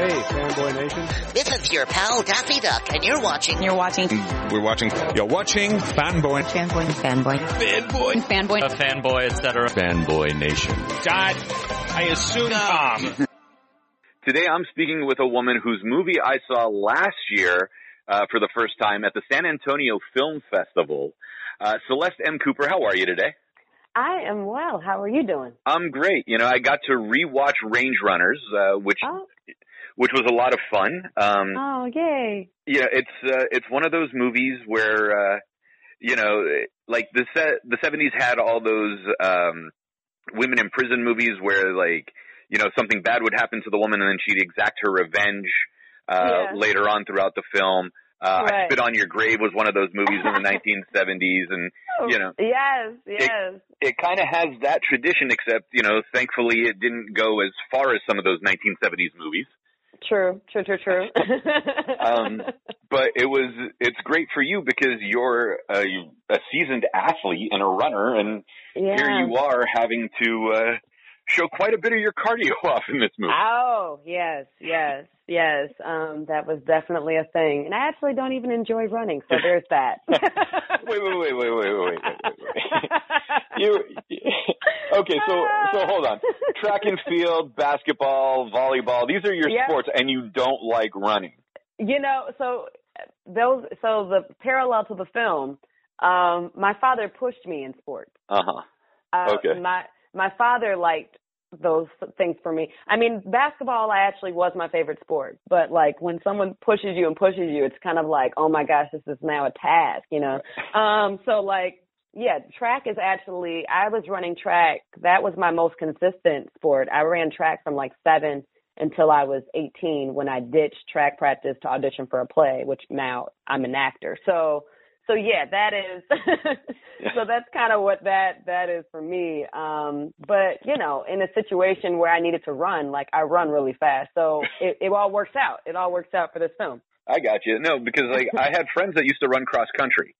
Hey, Fanboy Nation. This is your pal Daffy Duck, and you're watching. You're watching. We're watching. You're watching Fanboy. Fanboy. Fanboy. Fanboy. Fanboy. A fanboy, etc. Fanboy Nation. God, I assume Tom. Today I'm speaking with a woman whose movie I saw last year uh, for the first time at the San Antonio Film Festival. Uh, Celeste M. Cooper, how are you today? I am well. How are you doing? I'm great. You know, I got to rewatch Range Runners, uh, which Oh, which was a lot of fun. Um, oh yay. yeah, it's uh, it's one of those movies where uh, you know, like the se- the 70s had all those um, women in prison movies where like you know something bad would happen to the woman and then she'd exact her revenge uh, Yeah. later on throughout the film. Uh, I Spit on Your Grave was one of those movies in the 1970s, and you know, Yes, yes. it kind of has that tradition, except you know, thankfully it didn't go as far as some of those 1970s movies. True, true, true, true. Um, But it was it's great for you because you're a, a seasoned athlete and a runner, and yeah. here you are having to uh, show quite a bit of your cardio off in this movie. Oh, yes, yes, yes. Um, that was definitely a thing. And I actually don't even enjoy running, so there's that. wait, wait, wait, wait, wait, wait, wait, wait. you, okay, so, so hold on. Track and field, basketball, volleyball, these are your yep. sports, and you don't like running. You know, so those, so the parallel to the film, um, my father pushed me in sports. Uh-huh. Uh, okay. My, my father liked those things for me. I mean, basketball I actually was my favorite sport, but like when someone pushes you and pushes you, it's kind of like, oh my gosh, this is now a task, you know. Um, so like, yeah, track is actually. I was running track. That was my most consistent sport. I ran track from like seven until I was 18 when I ditched track practice to audition for a play, which now I'm an actor. So, so yeah, that is, so that's kind of what that, that is for me. Um, but you know, in a situation where I needed to run, like I run really fast. So it, it all works out. It all works out for this film. I got you. No, because like I had friends that used to run cross country,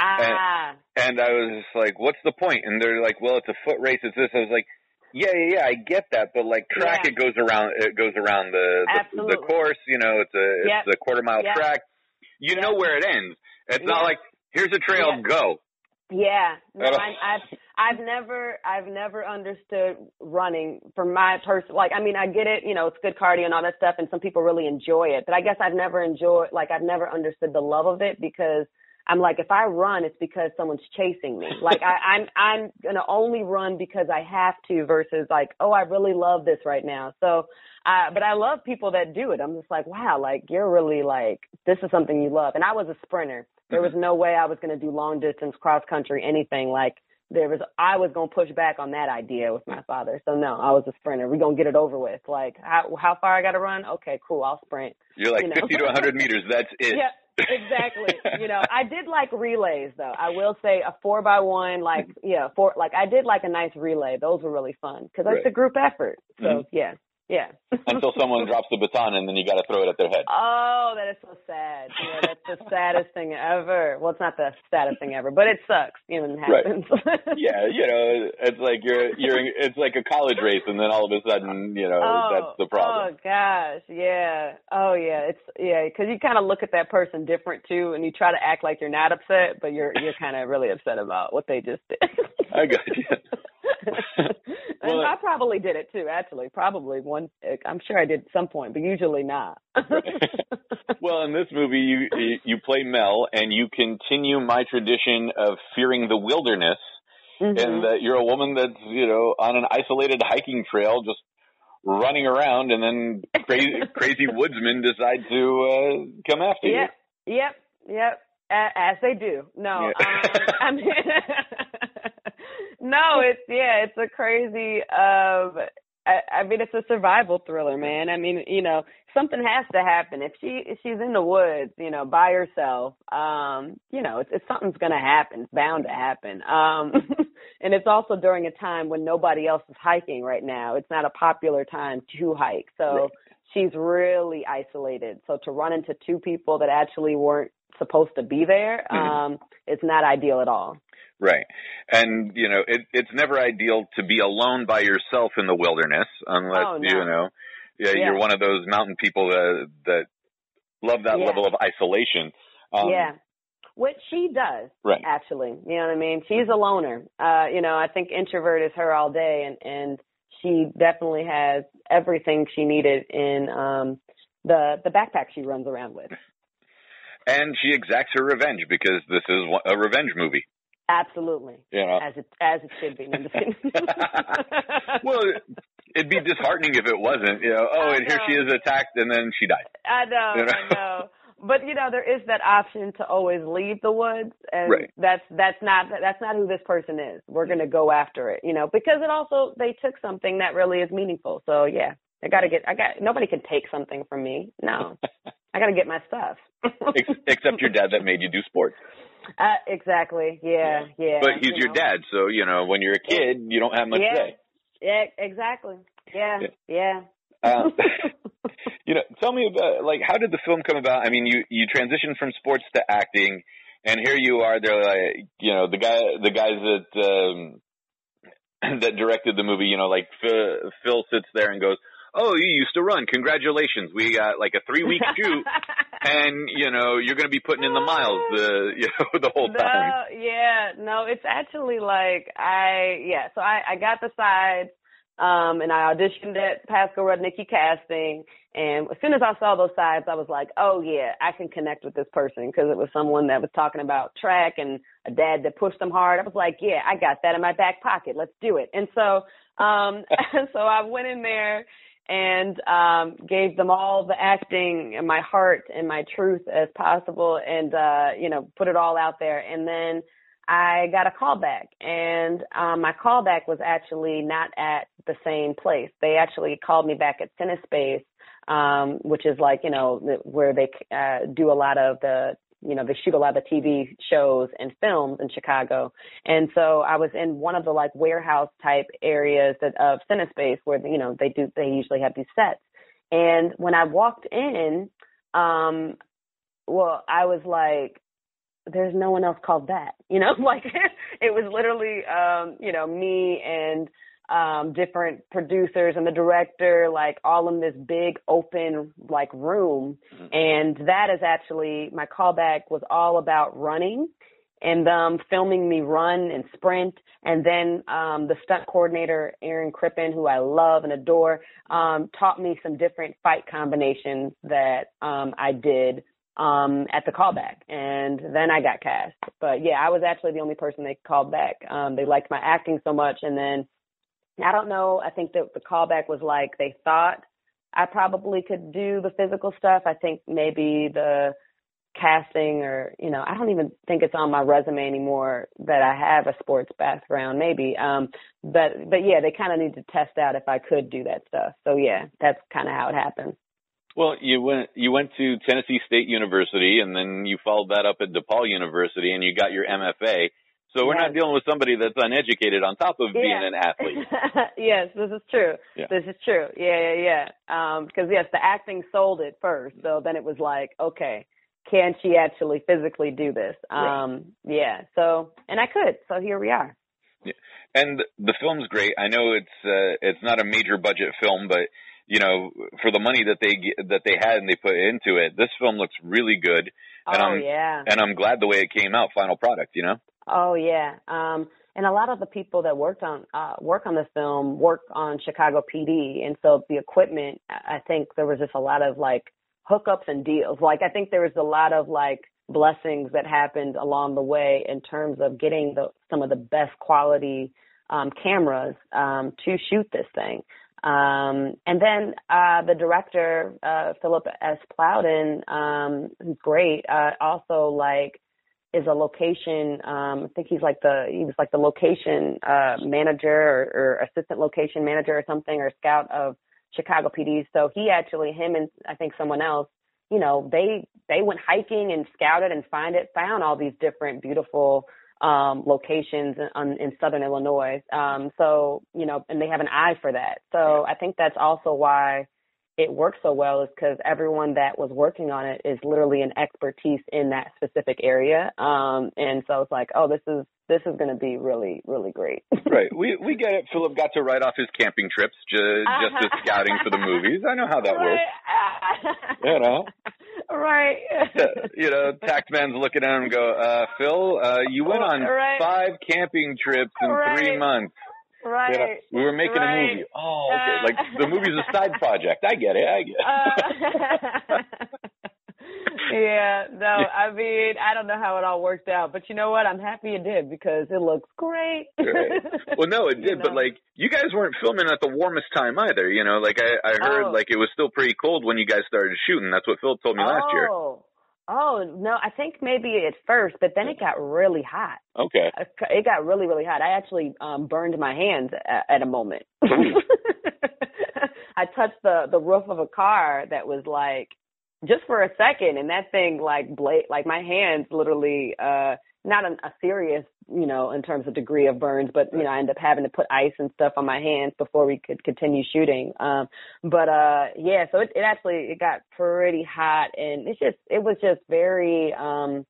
Ah, and I was just like, "What's the point?" And they're like, "Well, it's a foot race. It's this." I was like, "Yeah, yeah, yeah. I get that, but like track, Yeah. it goes around. It goes around the the, the course. You know, it's a it's Yep. a quarter mile Yep. track. You Yep. know where it ends. It's not like here's a trail, Yeah. go. Yeah, no, I, I've I've never I've never understood running for my person. Like, I mean, I get it, you know, it's good cardio and all that stuff, and some people really enjoy it. But I guess I've never enjoyed, like, I've never understood the love of it because I'm like, if I run, it's because someone's chasing me. Like, I, I'm I'm gonna only run because I have to, versus like, oh, I really love this right now. So, uh, but I love people that do it. I'm just like, wow, like you're really like this is something you love. And I was a sprinter. There was no way I was going to do long distance, cross country, anything. Like there was, I was going to push back on that idea with my father. So no, I was a sprinter. We're going to get it over with. Like how, how far I got to run? Okay, cool. I'll sprint. You're like You know. 50 to 100 meters. That's it. Yeah, exactly. you know, I did like relays though. I will say a four by one, like yeah, four. Like I did like a nice relay. Those were really fun because it's a group effort. So Mhm. yeah, yeah. Until someone drops the baton and then you got to throw it at their head. Oh, that is so sad. Yeah, that's the saddest thing ever. Well, it's not the saddest thing ever, but it sucks. You know, it Right. Yeah, you know, it's like you're you're it's like a college race, and then all of a sudden, you know, oh, that's the problem. Oh gosh, yeah. Oh yeah, it's yeah, because you kind of look at that person different too, and you try to act like you're not upset, but you're you're kind of really upset about what they just did. I got you. and Well, I uh probably did it too. Actually, probably one. I'm sure I did at some point, but usually not. well, in this movie, you you- you play Mel, and you continue my tradition of fearing the wilderness, Mhm. and that you're a woman that's you know on an isolated hiking trail, just running around, and then crazy crazy woodsmen decide to uh, come after you. Yep, yep, yep. As they do. No, Yeah. um, I mean, no, it's yeah, it's a crazy. Um, I, I mean, it's a survival thriller, man. I mean, you know, something has to happen if she if she's in the woods, you know, by herself. Um, you know, it's, it's something's gonna happen. It's bound to happen. Um, and it's also during a time when nobody else is hiking right now. It's not a popular time to hike, so. She's really isolated. So to run into two people that actually weren't supposed to be there, Mhm. um, it's not ideal at all. Right. And, you know, it, it's never ideal to be alone by yourself in the wilderness unless, Oh, no. you know, Yeah, Yeah. you're one of those mountain people that that love that Yeah. level of isolation. Um, yeah. Which she does, Right. actually. You know what I mean? She's a loner. Uh, you know, I think introvert is her all day and, and she definitely has everything she needed in um the the backpack she runs around with. And she exacts her revenge because this is a revenge movie. Absolutely. You know. As it as it should be. No, I'm just kidding. well, it'd be disheartening if it wasn't. You know, oh, and here she is attacked, and then she died. I know, You know? I know. But you know, there is that option to always leave the woods, and Right. that's that's not that's not who this person is. We're going to go after it, you know, because it also they took something that really is meaningful. So yeah, I got to get. I got nobody can take something from me. No, I got to get my stuff. Except your dad that made you do sports. Uh, exactly. Yeah, yeah. But he's you your know. dad, so you know when you're a kid, you don't have much yeah. say. Yeah, exactly. Yeah, yeah. Um, you know, tell me about like how did the film come about? I mean, you you transitioned from sports to acting, and here you are. They're like, you know, the guy, the guys that um, that directed the movie. You know, like Phil, Phil sits there and goes, "Oh, you used to run. Congratulations. We got like a three week shoot." And you know you're going to be putting in the miles the you know the whole time. No, yeah, no, it's actually like I yeah. So I I got the sides, um, and I auditioned at Paskal Rudnicke casting, and as soon as I saw those sides, I was like, oh yeah, I can connect with this person because it was someone that was talking about track and a dad that pushed them hard. I was like, yeah, I got that in my back pocket. Let's do it. And so, um, so I went in there and um gave them all the acting and my heart and my truth as possible and uh you know put it all out there and then I got a call back and um my callback was actually not at the same place. They actually called me back at Cinespace um which is like, you know, where they uh do a lot of the you know, they shoot a lot of TV shows and films in Chicago. And so I was in one of the like warehouse type areas that of Cinespace where, you know, they do, they usually have these sets. And when I walked in, um, well, I was like, there's no one else called that, you know, like it was literally, um, you know, me and, um, different producers and the director, like all in this big open like room. And that is actually my callback was all about running and um filming me run and sprint. And then um the stunt coordinator Aaron Crippen who I love and adore um taught me some different fight combinations that um I did um at the callback. And then I got cast. But yeah I was actually the only person they called back. Um they liked my acting so much. And then I don't know. I think that the callback was like they thought I probably could do the physical stuff. I think maybe the casting or you know I don't even think it's on my resume anymore that I have a sports background maybe. Um but but yeah they kind of need to test out if I could do that stuff. So yeah that's kind of how it happened. Well, you went you went to Tennessee State University, and then you followed that up at DePaul University, and you got your MFA. So we're not dealing with somebody that's uneducated on top of being Yeah. an athlete. yes, this is true. Yeah. This is true. Yeah, yeah, yeah. Um, because yes, the acting sold it first. So then it was like, okay, can she actually physically do this? Right. Um, yeah. So, and I could. So here we are. Yeah. And the film's great. I know it's uh, it's not a major budget film, but you know, for the money that they that they had and they put into it, this film looks really good. And oh I'm yeah. and I'm glad the way it came out, final product. You know. Oh yeah. Um and a lot of the people that worked on uh work on the film work on Chicago PD and so the equipment I think there was just a lot of like hookups and deals. Like I think there was a lot of like blessings that happened along the way in terms of getting the some of the best quality um cameras um to shoot this thing. Um and then uh the director uh Philip S. Plowden um who's great uh also like is a location um I think he's like the he was like the location uh manager or, or assistant location manager or something or scout of Chicago PD. So he actually him and I think someone else, you know, they they went hiking and scouted and find it found all these different beautiful um locations in, in southern Illinois. Um so, you know, and they have an eye for that. So I think that's also why it works so well is because everyone that was working on it is literally an expertise in that specific area. Um, and so it's like, oh, this is this is going to be really really great. right. We we get it. Philip got to write off his camping trips ju- just as scouting for the movies. I know how that right. works. You know. Right. you know, taxman's looking at him and go, uh, Phil, uh, you went on Right. five camping trips in three months. Right. You know, we were making right. a movie. Oh, okay. Uh, like the movie's a side project. I get it. I get it. Uh, yeah, no, I mean, I don't know how it all worked out, but you know what? I'm happy it did because it looks great. Right. Well, no, it You did, but like you guys weren't filming at the warmest time either. You know, like I, I heard Oh. like it was still pretty cold when you guys started shooting. That's what Phil told me last year. Oh, no, I think maybe at first, but then it got really hot. Okay. It got really, really hot. I actually um burned my hands at, at a moment. I touched the the roof of a car that was like just for a second, and that thing like blade like my hands literally uh not a, a serious you know in terms of degree of burns, but you know I ended up having to put ice and stuff on my hands before we could continue shooting. Um, but uh yeah, so it, it actually it got pretty hot, and it's just it was just very um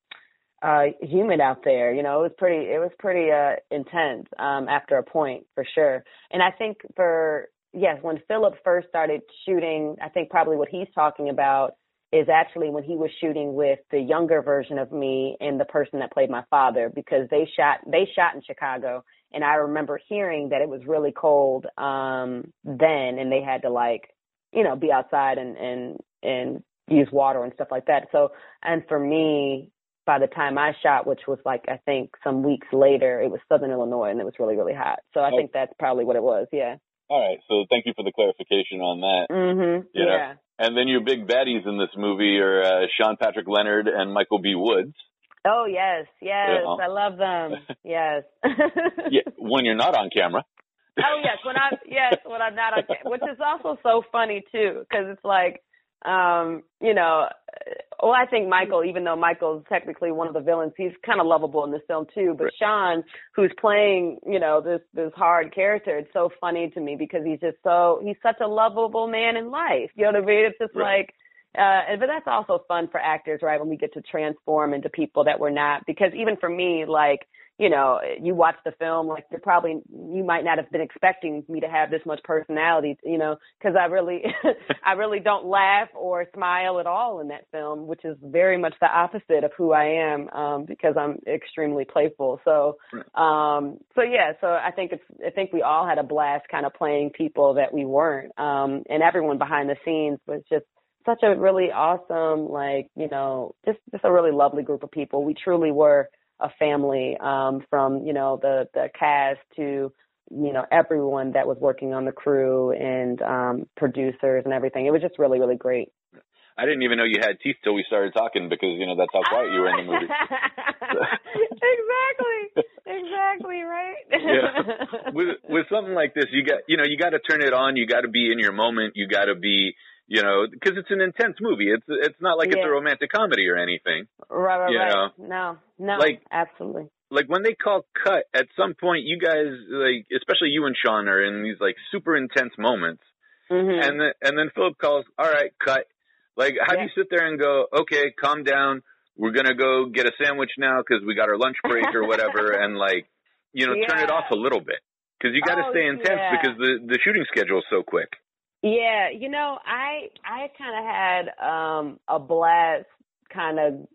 uh humid out there you know it was pretty it was pretty uh intense um after a point for sure and i think for yes when philip first started shooting i think probably what he's talking about is actually when he was shooting with the younger version of me and the person that played my father because they shot they shot in chicago and i remember hearing that it was really cold um then and they had to like you know be outside and and and use water and stuff like that so and for me by the time I shot, which was like I think some weeks later, it was Southern Illinois and it was really really hot. So I Oh. think that's probably what it was. Yeah. All right. So thank you for the clarification on that. Mhm. Yeah. Yeah. And then your big baddies in this movie are uh, Sean Patrick Leonard and Michael B. Woods. Oh yes, yes. I love them. Yes. Yeah, when you're not on camera. oh yes, when I'm yes when I'm not on, camera, which is also so funny too, because it's like, um, you know, well I think Michael, even though Michael's technically one of the villains, he's kind of lovable in this film too. But Right. Sean, who's playing, you know, this this hard character, it's so funny to me because he's just so he's such a lovable man in life. You know what I mean? It's just Right. like. Uh, and- but that's also fun for actors, right? When we get to transform into people that we're not, because even for me, like, you know, you watch the film, like you're probably, you might not have been expecting me to have this much personality, you know, cause I really, I really don't laugh or smile at all in that film, which is very much the opposite of who I am, um, because I'm extremely playful. So, um, so yeah, so I think it's, I think we all had a blast kind of playing people that we weren't, um, and everyone behind the scenes was just, such a really awesome, like, you know, just just a really lovely group of people. We truly were a family, um, from, you know, the the cast to, you know, everyone that was working on the crew and um producers and everything. It was just really, really great. I didn't even know you had teeth till we started talking because you know that's how quiet you were in the movie. exactly. Exactly, right? Yeah. with with something like this, you got you know you got to turn it on. You got to be in your moment. You got to be you know because it's an intense movie. It's it's not like it's a romantic comedy or anything. right, right, You right. No, no, Like- absolutely. Like when they call cut, at some point you guys like especially you and Sean are in these like super intense moments, Mhm. and then and then Philip calls, all right, cut. Like how do you sit there and go, okay, calm down. We're gonna go get a sandwich now because we got our lunch break or whatever, and like you know turn it off a little bit because you got to Oh, stay intense yeah. because the the shooting schedule is so quick. Yeah, you know, I I kind of had um a blast kind of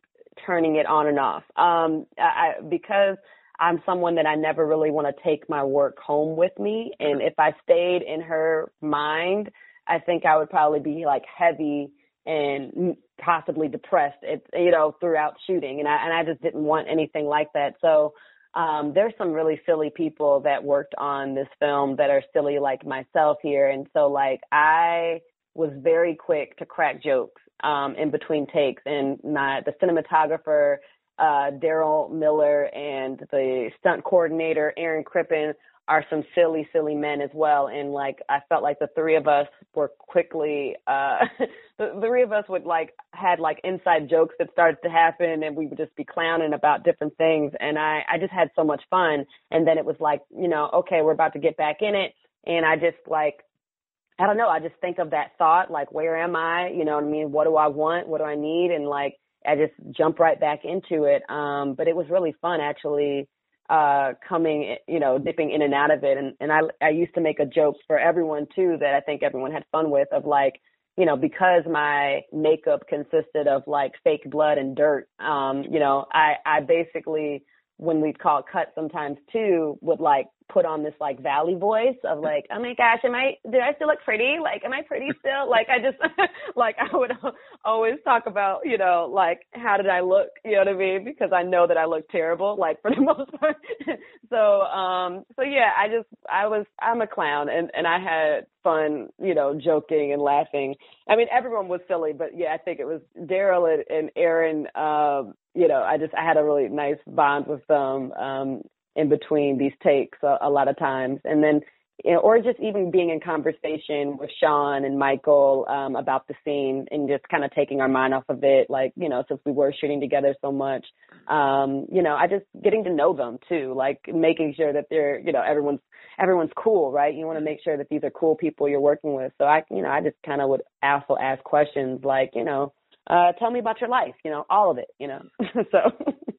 turning it on and off. Um I, because I'm someone that I never really want to take my work home with me and if I stayed in her mind, I think I would probably be like heavy and possibly depressed it, you know throughout shooting and I and I just didn't want anything like that. So um, there's some really silly people that worked on this film that are silly like myself here. And so like I was very quick to crack jokes um, in between takes and my the cinematographer uh, Daryl Miller and the stunt coordinator Aaron Crippen are some silly, silly men as well. And like I felt like the three of us were quickly uh the, three of us would like had like inside jokes that started to happen and we would just be clowning about different things and I, I just had so much fun and then it was like, you know, okay, we're about to get back in it and I just like I don't know. I just think of that thought, like, where am I? You know what I mean? What do I want? What do I need? And like, I just jump right back into it. Um, but it was really fun actually, uh, coming, you know, dipping in and out of it. And, and I, I used to make a joke for everyone too that I think everyone had fun with of like, you know, because my makeup consisted of like fake blood and dirt, um, you know, I, I basically, when we'd call cut sometimes too, would like put on this like valley voice of like, oh my gosh, am I, did I still look pretty? Like, am I pretty still? like, I just, like, I would always talk about, you know, like, how did I look? You know what I mean? Because I know that I look terrible, like, for the most part. so, um, so yeah, I just, I was, I'm a clown and, and I had fun, you know, joking and laughing. I mean, everyone was silly, but yeah, I think it was Daryl and, and Aaron, um, you know, I just, I had a really nice bond with them. Um, in between these takes a, a lot of times. And then, or just even being in conversation with Sean and Michael um, about the scene and just kind of taking our mind off of it. Like, you know, since we were shooting together so much, um, you know, I just getting to know them too, like making sure that they're, you know, everyone's everyone's cool, right? You want to make sure that these are cool people you're working with. So I, you know, I just kind of would also ask questions like, you know, uh, tell me about your life, you know, all of it, you know. so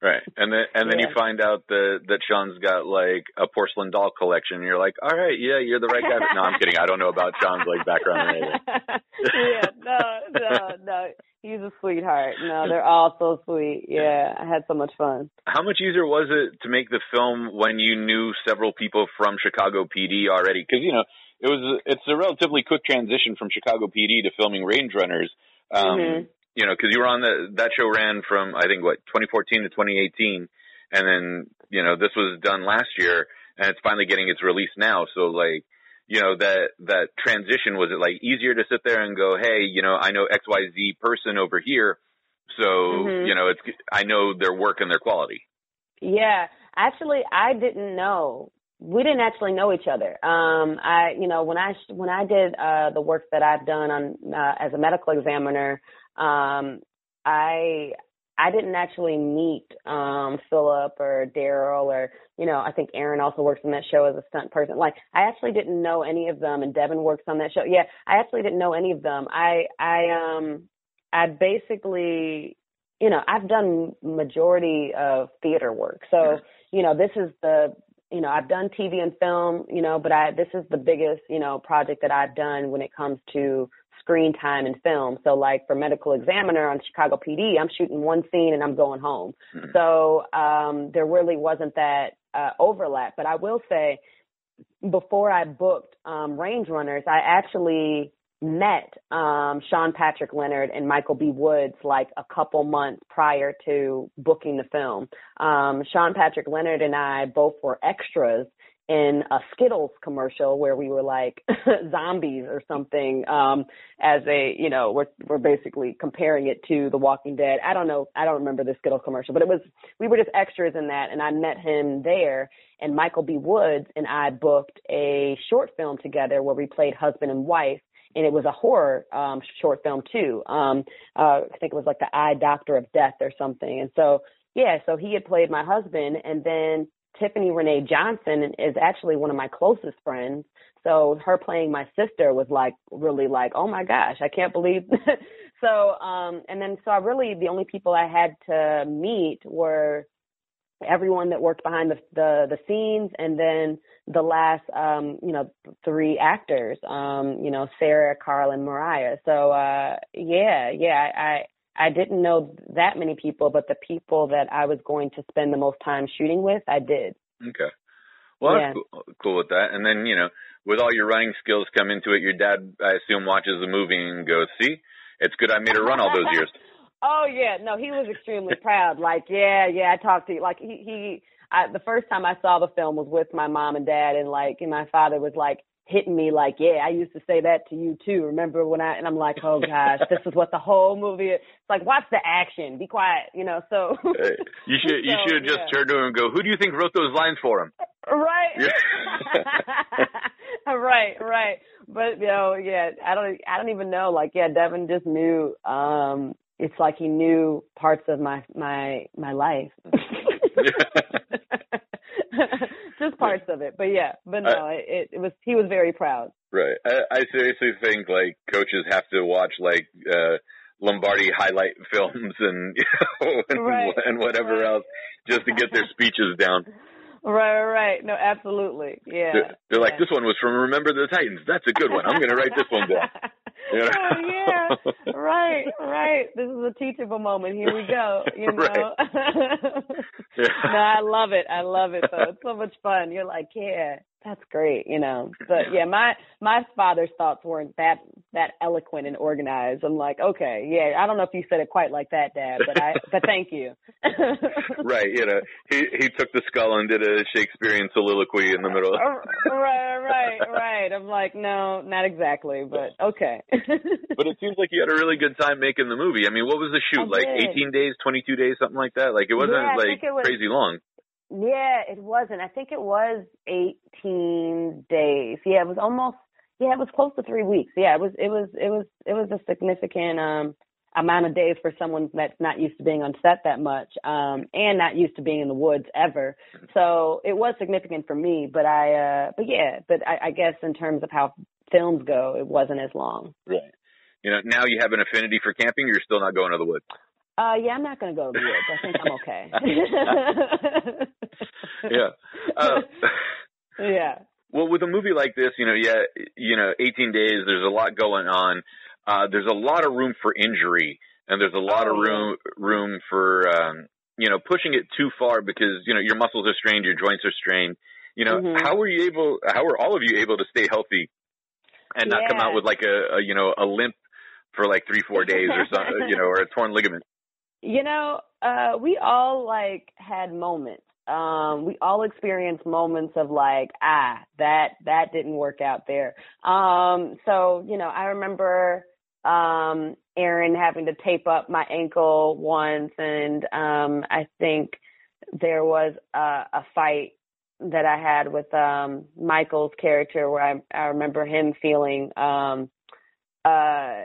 Right. And then and then Yeah. you find out that that Sean's got like a porcelain doll collection and you're like, All right, yeah, you're the right guy. no, I'm kidding. I don't know about Sean's like background or anything. yeah, no, no, no. He's a sweetheart. No, they're all so sweet. Yeah, I had so much fun. How much easier was it to make the film when you knew several people from Chicago PD already? Because you know it was it's a relatively quick transition from Chicago PD to filming Range Runners. Um, Mhm. You know, because you were on the that show ran from I think what 2014 to 2018, and then you know this was done last year, and it's finally getting its release now. So like you know that that transition was it like easier to sit there and go, hey, you know, I know X Y Z person over here, so Mhm. you know it's I know their work and their quality. Yeah, actually, I didn't know. We didn't actually know each other. Um, I, you know, when I when I did uh, the work that I've done on uh, as a medical examiner, um, I I didn't actually meet um, Philip or Daryl or you know I think Aaron also works on that show as a stunt person. Like I actually didn't know any of them, and Devin works on that show. Yeah, I actually didn't know any of them. I I um I basically you know, I've done majority of theater work. So, you know, this is the, you know, I've done TV and film, you know, but I, this is the biggest, you know, project that I've done when it comes to screen time and film. So like for medical examiner on Chicago PD, I'm shooting one scene and I'm going home. Mhm. So, um, there really wasn't that, uh, overlap, but I will say before I booked, um, Range Runners, I actually, met um Sean Patrick Leonard and Michael B. Woods like a couple months prior to booking the film. Um Sean Patrick Leonard and I both were extras in a Skittles commercial where we were like zombies or something um as a you know we're we're basically comparing it to The Walking Dead. I don't know I don't remember the Skittles commercial but it was we were just extras in that and I met him there and Michael B. Woods and I booked a short film together where we played husband and wife and it was a horror um short film too. Um uh I think it was like the Eye Doctor of Death or something. And so yeah, so he had played my husband and then Tiffany Renee Johnson is actually one of my closest friends. So her playing my sister was like really like, oh my gosh, I can't believe. so um and then so I really the only people I had to meet were everyone that worked behind the the, the scenes and then the last um you know three actors um you know Sarah, Carl and Mariah. So uh yeah, yeah, I I didn't know that many people, but the people that I was going to spend the most time shooting with, I did. Okay. Well, Yeah. that's cool, cool with that. And then, you know, with all your running skills come into it, your dad, I assume, watches the movie and goes, see, it's good I made her run all those years. Oh yeah, no, he was extremely proud. Like, yeah, yeah, I talked to you. Like he he I, the first time I saw the film was with my mom and dad and like and my father was like hitting me like, yeah, I used to say that to you too. Remember when I and I'm like, oh gosh, this is what the whole movie is. It's like, watch the action, be quiet, you know. So Uh, you should you So, should have just yeah. turned to him and go, who do you think wrote those lines for him? right, Yeah. right, right. But you know, yeah, I don't, I don't even know. Like, yeah, Devin just knew. Um, it's like he knew parts of my my my life. just parts of it, but yeah, but no, it, it was he was very proud. Right. I, I seriously think like coaches have to watch like uh Lombardi highlight films and you know and, Right. and whatever Right. else just to get their speeches down. Right, right, right. No, absolutely. Yeah. They're, they're like, this one was from Remember the Titans. That's a good one. I'm going to write this one down. You know? Oh yeah, right, right. This is a teachable moment. Here we go. You know. Yeah. no, I love it. I love it though. It's so much fun. You're like, yeah, that's great. You know. But yeah, my my father's thoughts weren't that that eloquent and organized. I'm like, okay, yeah. I don't know if you said it quite like that, Dad, but I but thank you. right. You know, he he took the skull and did a Shakespearean soliloquy in the middle. Oh, right, right, right. I'm like, no, not exactly, but okay. But it seems like you had a really good time making the movie. I mean, what was the shoot? I like did. 18 days, 22 days, something like that? Like it wasn't Yeah, like it was- crazy long. Yeah, it wasn't. I think it was 18 days. Yeah, it was almost yeah, it was close to 3 weeks. Yeah, it was it was it was it was a significant um amount of days for someone that's not used to being on set that much um and not used to being in the woods ever. So, it was significant for me, but I uh but yeah, but I, I guess in terms of how films go, it wasn't as long. Right. You know, now you have an affinity for camping. You're still not going to the woods. Uh yeah, I'm not going to go to the woods. I think I'm okay. Yeah. Uh, yeah. Well, with a movie like this, you know, yeah, you know, 18 days, there's a lot going on. Uh, there's a lot of room for injury and there's a lot Oh, of room, room for, um, you know, pushing it too far because, you know, your muscles are strained, your joints are strained. You know, Mhm. how were you able, how were all of you able to stay healthy and not come out with like a, a, you know, a limp for like three, four days or something, you know, or a torn ligament? You know, uh, we all like had moments. Um, we all experienced moments of like, ah, that that didn't work out there. Um, so, you know, I remember um Aaron having to tape up my ankle once and um I think there was a, a fight that I had with um Michael's character where I I remember him feeling um uh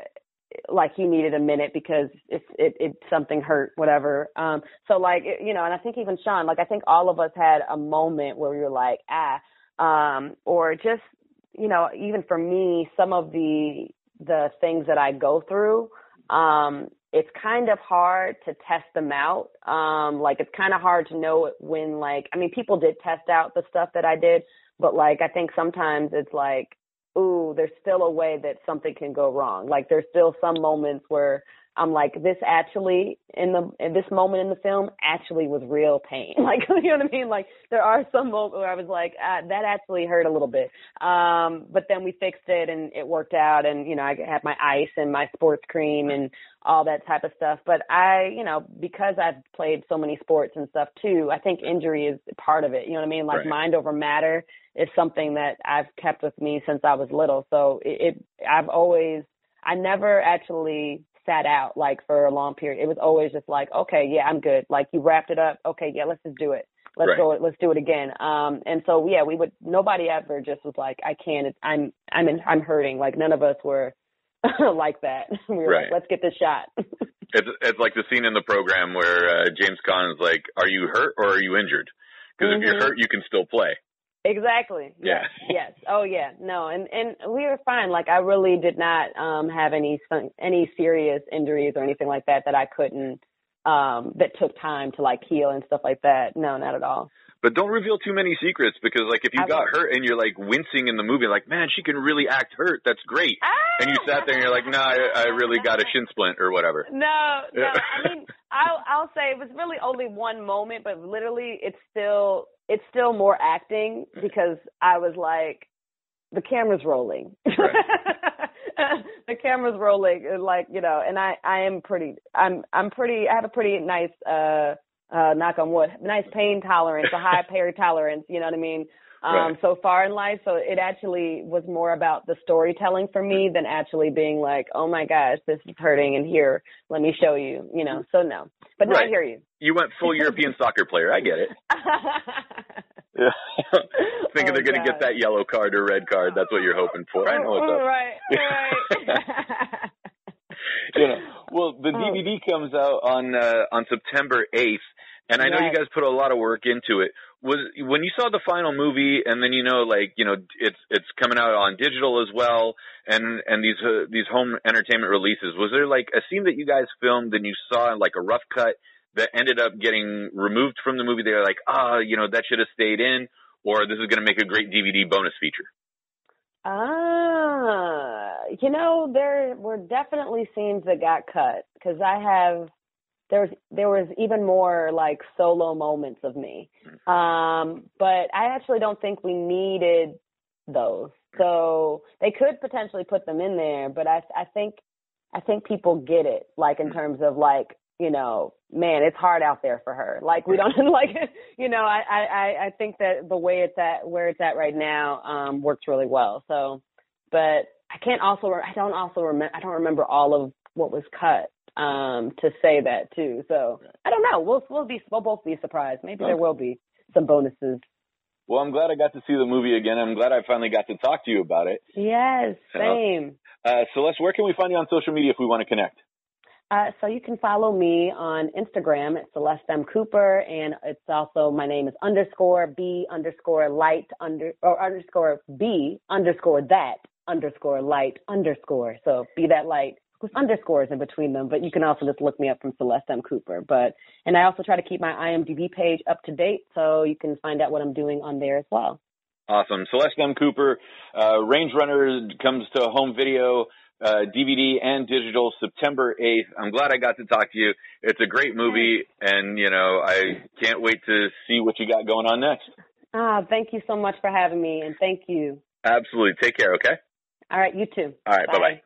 like he needed a minute because it's it, it something hurt whatever. Um so like you know and i think even sean like i think all of us had a moment where we were like ah um or just you know even for me some of the the things that i go through um it's kind of hard to test them out. Um like it's kind of hard to know when like i mean people did test out the stuff that i did but like i think sometimes it's like ooh, there's still a way that something can go wrong. Like there's still some moments where I'm like, this actually in the in this moment in the film actually was real pain. Like you know what I mean? Like there are some moments where I was like, ah, that actually hurt a little bit. Um, but then we fixed it and it worked out. And you know, I had my ice and my sports cream and all that type of stuff. But I, you know, because I've played so many sports and stuff too, I think injury is part of it. You know what I mean? Like Right. mind over matter is something that I've kept with me since I was little. So it, it I've always I never actually sat out like for a long period. It was always just like, okay, yeah, I'm good. Like you wrapped it up. Okay, yeah, let's just do it. Let's Right. go. Let's do it again. Um, and so yeah, we would. Nobody ever just was like, I can't. It's, I'm. I'm. In, I'm hurting. Like none of us were like that. We were Right. like, let's get this shot. It's it's like the scene in the program where uh, James Caan is like, "Are you hurt or are you injured?" Because if you're Mhm. hurt, you can still play. Exactly. Yeah. Yes. yes. Oh yeah. No. And and we were fine. Like I really did not um have any any serious injuries or anything like that that I couldn't um that took time to like heal and stuff like that. No, not at all. But don't reveal too many secrets because, like, if you I got won't. hurt and you're like wincing in the movie, like, man, she can really act hurt. That's great. And you sat there and you're like, nah, I, I really got a shin splint or whatever. No, no. I mean, I'll I'll say it was really only one moment, but literally, it's still it's still more acting because I was like, the camera's rolling. the camera's rolling, like you know, and I I am pretty I'm I'm pretty I have a pretty nice uh uh knock on wood nice pain tolerance, a high pain tolerance. You know what I mean? Um, Right. so far in life, so it actually was more about the storytelling for me than actually being like, oh my gosh, this is hurting, and here, let me show you, you know. So no, but no, I hear you. You went full European soccer player. I get it. Yeah. Thinking Oh, they're going to get that yellow card or red card. That's what you're hoping for. I know what's up. Right, right. You know, well, the Oh. DVD comes out on uh, on September 8th, and I know you guys put a lot of work into it. was when you saw the final movie, and then you know, like you know, it's it's coming out on digital as well, and and these uh, these home entertainment releases. Was there like a scene that you guys filmed and you saw like a rough cut that ended up getting removed from the movie? They're like, ah, you know, that should have stayed in, or this is going to make a great DVD bonus feature. Ah, you know, there were definitely scenes that got cut because I have there was there was even more like solo moments of me. Um, but I actually don't think we needed those. So they could potentially put them in there, but I I think I think people get it, like in terms of like, you know, man, it's hard out there for her. Like we don't like you know, I I I think that the way it's at where it's at right now um works really well. So but I can't also I don't also remember I don't remember all of what was cut um, to say that too. So I don't know. We'll we'll be we'll both be surprised. Maybe there will be some bonuses. Well, I'm glad I got to see the movie again. I'm glad I finally got to talk to you about it. Yes, same. Uh, Celeste, where can we find you on social media if we want to connect? Uh, so you can follow me on Instagram at Celeste M. Cooper, and it's also my name is underscore B underscore light under or underscore B underscore that underscore light underscore. So be that light with underscores in between them, but you can also just look me up from Celeste M. Cooper. But and I also try to keep my IMDb page up to date, so you can find out what I'm doing on there as well. Awesome, Celeste M. Cooper, uh, Range Runner comes to home video. Uh, DVD and digital September 8th. I'm glad I got to talk to you. It's a great movie and, you know, I can't wait to see what you got going on next. Ah, thank you so much for having me and thank you. Absolutely. Take care. Okay. All right. You too. All right. Bye bye.